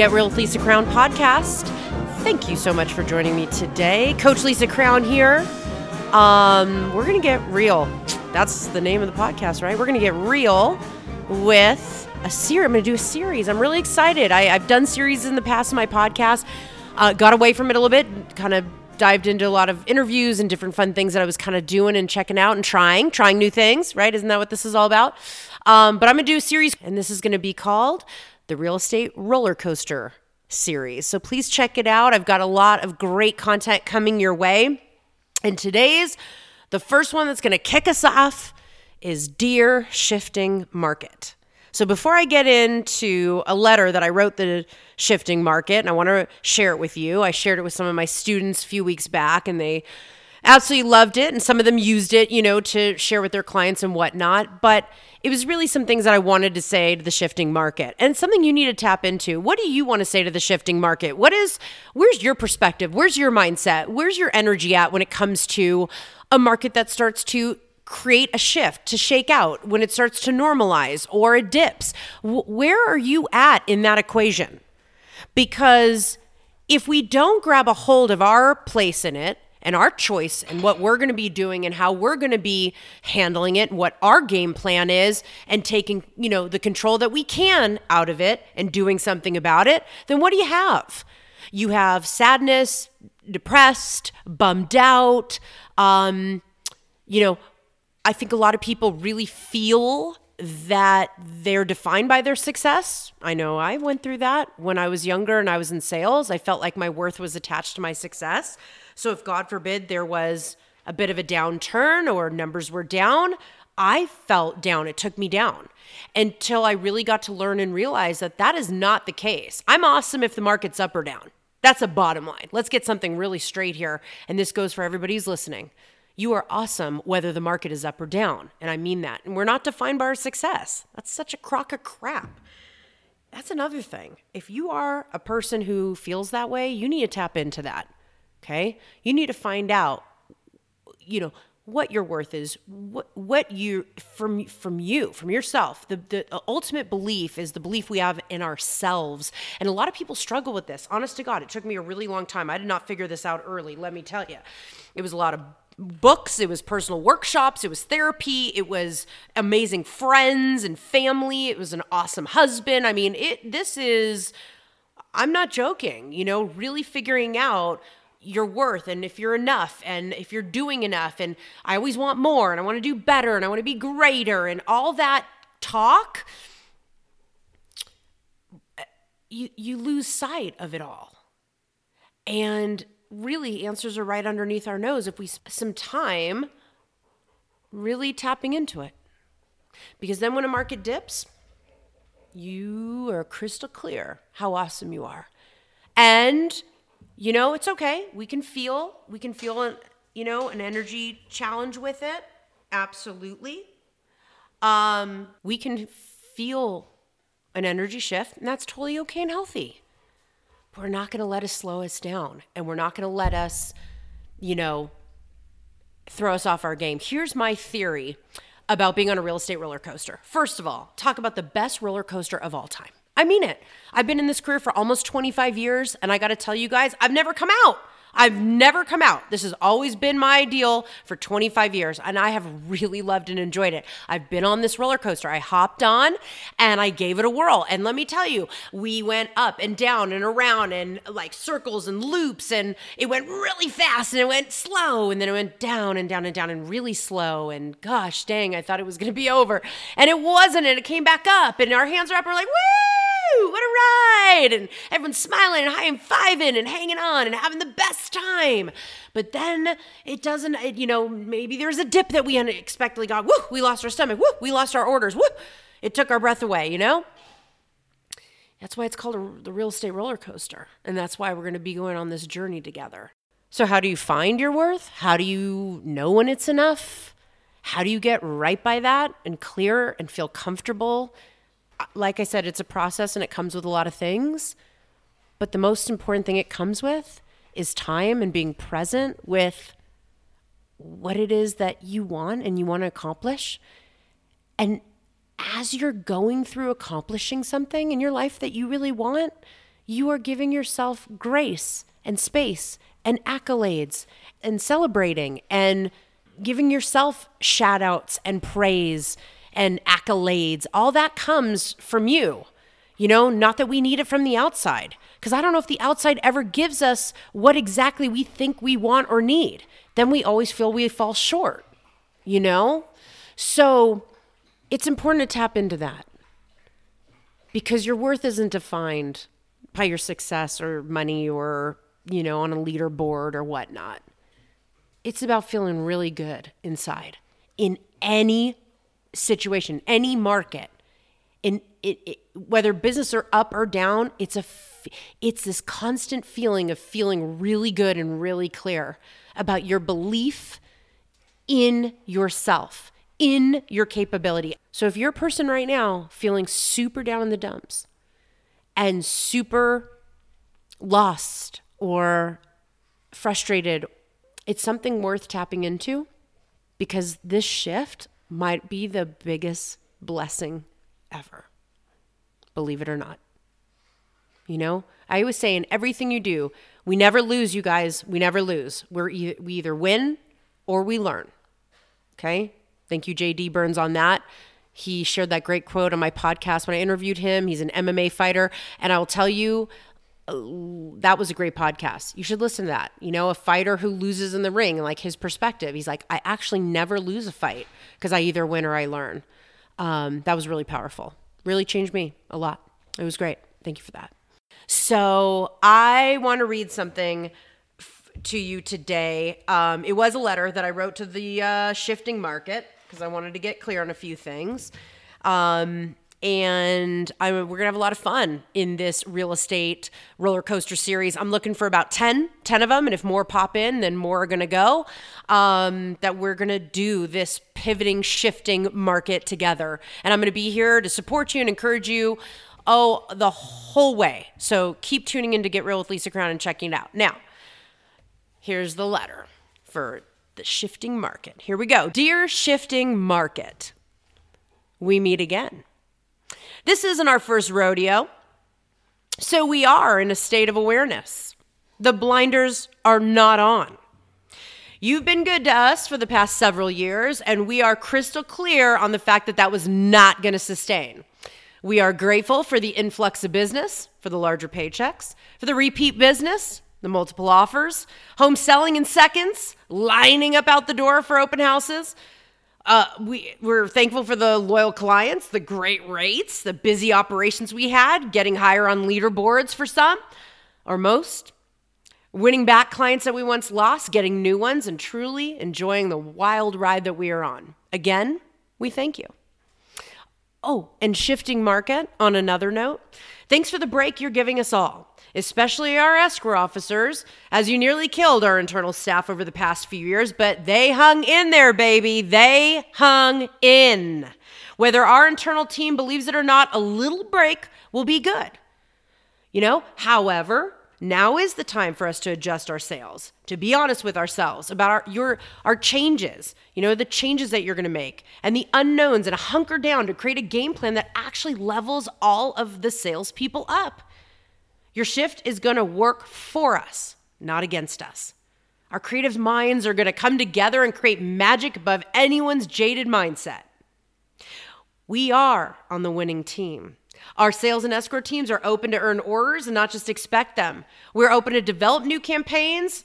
Get Real with Lisa Crown podcast. Thank you so much for joining me today. Coach Lisa Crown here. Um, we're going to get real. That's the name of the podcast, right? We're going to get real with a series. I'm going to do a series. I'm really excited. I, have done series in the past in my podcast. Uh, got away from it a little bit, kind of dived into a lot of interviews and different fun things that I was kind of doing and checking out and trying, trying new things, right? Isn't that what this is all about? Um, but I'm going to do a series, and this is going to be called the Real Estate Roller Coaster series. So please check it out. I've got a lot of great content coming your way. And today's, the first one that's going to kick us off is Dear Shifting Market. So before I get into a letter that I wrote the shifting market, and I want to share it with you, I shared it with some of my students a few weeks back, and they absolutely loved it. And some of them used it, you know, to share with their clients and whatnot. But it was really some things that I wanted to say to the shifting market and something you need to tap into. What do you want to say to the shifting market? What is, where's your perspective? Where's your mindset? Where's your energy at when it comes to a market that starts to create a shift, to shake out, when it starts to normalize or it dips? Where are you at in that equation? Because if we don't grab a hold of our place in it, and our choice and what we're going to be doing and how we're going to be handling it, what our game plan is, and taking, you know, the control that we can out of it and doing something about it, then what do you have? You have sadness, depressed, bummed out. Um, you know, I think a lot of people really feel that they're defined by their success. I know I went through that when I was younger and I was in sales. I felt like my worth was attached to my success. So if God forbid there was a bit of a downturn or numbers were down, I felt down. It took me down until I really got to learn and realize that that is not the case. I'm awesome if the market's up or down. That's a bottom line. Let's get something really straight here. And this goes for everybody who's listening. You are awesome whether the market is up or down. And I mean that. And we're not defined by our success. That's such a crock of crap. That's another thing. If you are a person who feels that way, you need to tap into that. Okay. You need to find out, you know, what your worth is, what what you from from you, from yourself. The the ultimate belief is the belief we have in ourselves. And a lot of people struggle with this. Honest to God, it took me a really long time. I did not figure this out early, let me tell you. It was a lot of books, it was personal workshops, it was therapy, it was amazing friends and family, it was an awesome husband. I mean, it this is I'm not joking, you know, really figuring out your worth and if you're enough and if you're doing enough and I always want more and I want to do better and I want to be greater and all that talk you you lose sight of it all. And really answers are right underneath our nose if we spend some time really tapping into it. Because then when a market dips, you are crystal clear how awesome you are. And you know, it's okay. We can feel, we can feel, an, you know, an energy challenge with it. Absolutely. Um, we can feel an energy shift, and that's totally okay and healthy. We're not going to let us slow us down, and we're not going to let us, you know, throw us off our game. Here's my theory about being on a real estate roller coaster. First of all, talk about the best roller coaster of all time. I mean it. I've been in this career for almost 25 years, and I got to tell you guys, I've never come out. I've never come out. This has always been my ideal for 25 years, and I have really loved and enjoyed it. I've been on this roller coaster. I hopped on and I gave it a whirl. And let me tell you, we went up and down and around and like circles and loops, and it went really fast and it went slow, and then it went down and down and down and really slow. And gosh dang, I thought it was to be over. And it wasn't, and it came back up, and our hands are up. We're like, woo! What a ride! And everyone's smiling and high and fiving and hanging on and having the best time. But then it doesn't, it, you know, maybe there's a dip that we unexpectedly got. Woo, we lost our stomach. Woo, we lost our orders. Woo, it took our breath away, you know? That's why it's called a, the real estate roller coaster. And that's why we're going to be going on this journey together. So, how do you find your worth? How do you know when it's enough? How do you get right by that and clear and feel comfortable like I said, it's a process and it comes with a lot of things. But the most important thing it comes with is time and being present with what it is that you want and you want to accomplish. And as you're going through accomplishing something in your life that you really want, you are giving yourself grace and space and accolades and celebrating and giving yourself shout outs and praise and accolades. All that comes from you. You know, not that we need it from the outside, because I don't know if the outside ever gives us what exactly we think we want or need. Then we always feel we fall short, you know? So it's important to tap into that because your worth isn't defined by your success or money or, you know, on a leaderboard or whatnot. It's about feeling really good inside in any situation, any market. In it, it, whether business are up or down, it's a it's this constant feeling of feeling really good and really clear about your belief in yourself, in your capability. So if you're a person right now feeling super down in the dumps and super lost or frustrated, it's something worth tapping into because this shift might be the biggest blessing ever. Believe it or not. You know, I always say in everything you do, we never lose, you guys. We never lose. We're e- we either win or we learn. Okay? Thank you, JD Burns, on that. He shared that great quote on my podcast when I interviewed him. He's an MMA fighter. And I will tell you, that was a great podcast. You should listen to that. You know, a fighter who loses in the ring, like his perspective. He's like, I actually never lose a fight because I either win or I learn. Um, that was really powerful. Really changed me a lot. It was great. Thank you for that. So I want to read something f- to you today. Um, it was a letter that I wrote to the uh, shifting market because I wanted to get clear on a few things. Um, and I'm, we're gonna have a lot of fun in this real estate roller coaster series. I'm looking for about 10, 10 of them, and if more pop in, then more are gonna go. Um, that we're gonna do this pivoting, shifting market together, and I'm gonna be here to support you and encourage you. Oh, the whole way. So keep tuning in to Get Real with Lisa Crown and checking it out. Now, here's the letter for the shifting market. Here we go. Dear shifting market, we meet again. This isn't our first rodeo, so we are in a state of awareness. The blinders are not on. You've been good to us for the past several years, and we are crystal clear on the fact that that was not going to sustain. We are grateful for the influx of business, for the larger paychecks, for the repeat business, the multiple offers, home selling in seconds, lining up out the door for open houses, uh, we we're thankful for the loyal clients, the great rates, the busy operations we had, getting higher on leaderboards for some or most, winning back clients that we once lost, getting new ones, and truly enjoying the wild ride that we are on. Again, we thank you. Oh, and shifting market on another note, thanks for the break you're giving us all especially our escrow officers, as you nearly killed our internal staff over the past few years, but they hung in there, baby. They hung in. Whether our internal team believes it or not, a little break will be good. You know, however, now is the time for us to adjust our sales, to be honest with ourselves about our your our changes, you know, the changes that you're going to make and the unknowns and hunker down to create a game plan that actually levels all of the salespeople up. Your shift is going to work for us, not against us. Our creative minds are going to come together and create magic above anyone's jaded mindset. We are on the winning team. Our sales and escrow teams are open to earn orders and not just expect them. We're open to develop new campaigns,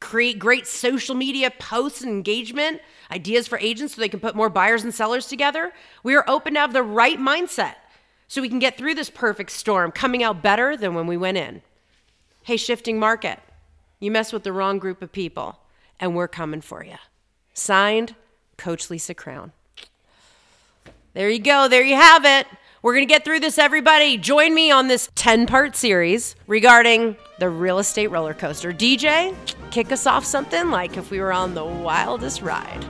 create great social media posts and engagement, ideas for agents so they can put more buyers and sellers together. We are open to have the right mindset so we can get through this perfect storm, coming out better than when we went in. Hey, shifting market, you mess with the wrong group of people, and we're coming for you. Signed, Coach Lisa Crown. There you go. There you have it. We're going to get through this, everybody. Join me on this 10 part series regarding the real estate roller coaster. DJ, kick us off something like if we were on the wildest ride.